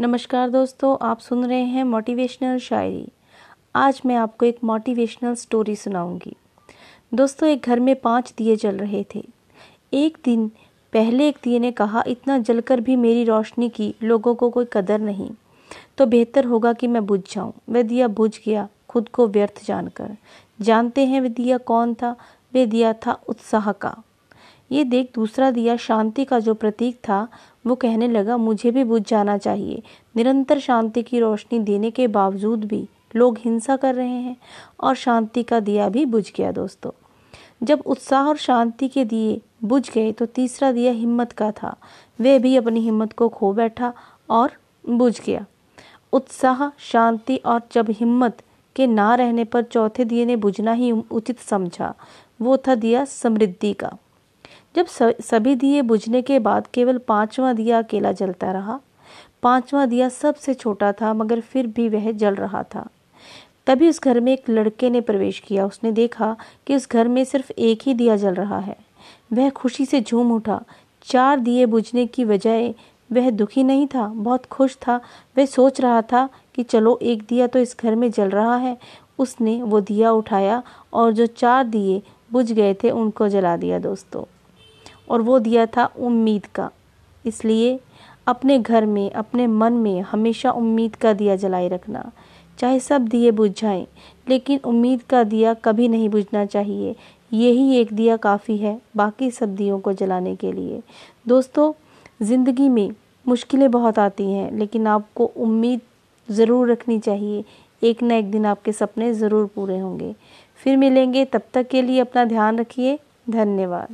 नमस्कार दोस्तों, आप सुन रहे हैं मोटिवेशनल शायरी। आज मैं आपको एक मोटिवेशनल स्टोरी सुनाऊँगी। दोस्तों, एक घर में पाँच दिए जल रहे थे। एक दिन, पहले एक दिए ने कहा, इतना जलकर भी मेरी रोशनी की लोगों को कोई कदर नहीं। तो बेहतर होगा कि मैं बुझ जाऊँ। वह दिया बुझ गया, खुद को व्यर्थ जानकर। जानते हैं वह दिया कौन था? वह दिया था उत्साह का। ये देख दूसरा दिया, शांति का जो प्रतीक था, वो कहने लगा, मुझे भी बुझ जाना चाहिए। निरंतर शांति की रोशनी देने के बावजूद भी लोग हिंसा कर रहे हैं और शांति का दिया भी बुझ गया, दोस्तों। जब उत्साह और शांति के दिए बुझ गए तो तीसरा दिया हिम्मत का था। वह भी अपनी हिम्मत को खो बैठा और बुझ गया। उत्साह, शांति और जब हिम्मत के ना रहने पर चौथे दिए ने बुझना ही उचित समझा। वो था दिया समृद्धि का। जब सभी दिए बुझने के बाद केवल पांचवा दिया अकेला जलता रहा। पांचवा दिया सबसे छोटा था, मगर फिर भी वह जल रहा था। तभी उस घर में एक लड़के ने प्रवेश किया। उसने देखा कि उस घर में सिर्फ़ एक ही दिया जल रहा है। वह खुशी से झूम उठा। चार दिए बुझने की बजाय वह दुखी नहीं था, बहुत खुश था। वह सोच रहा था कि चलो एक दिया तो इस घर में जल रहा है। उसने वो दिया उठाया और जो चार दिए बुझ गए थे उनको जला दिया दोस्तों। और वो दिया था उम्मीद का। इसलिए अपने घर में, अपने मन में हमेशा उम्मीद का दिया जलाए रखना। चाहे सब दिए बुझ जाएँ लेकिन उम्मीद का दिया कभी नहीं बुझना चाहिए। यही एक दिया काफ़ी है बाकी सब दियों को जलाने के लिए। दोस्तों, ज़िंदगी में मुश्किलें बहुत आती हैं, लेकिन आपको उम्मीद ज़रूर रखनी चाहिए। एक ना एक दिन आपके सपने ज़रूर पूरे होंगे। फिर मिलेंगे, तब तक के लिए अपना ध्यान रखिए। धन्यवाद।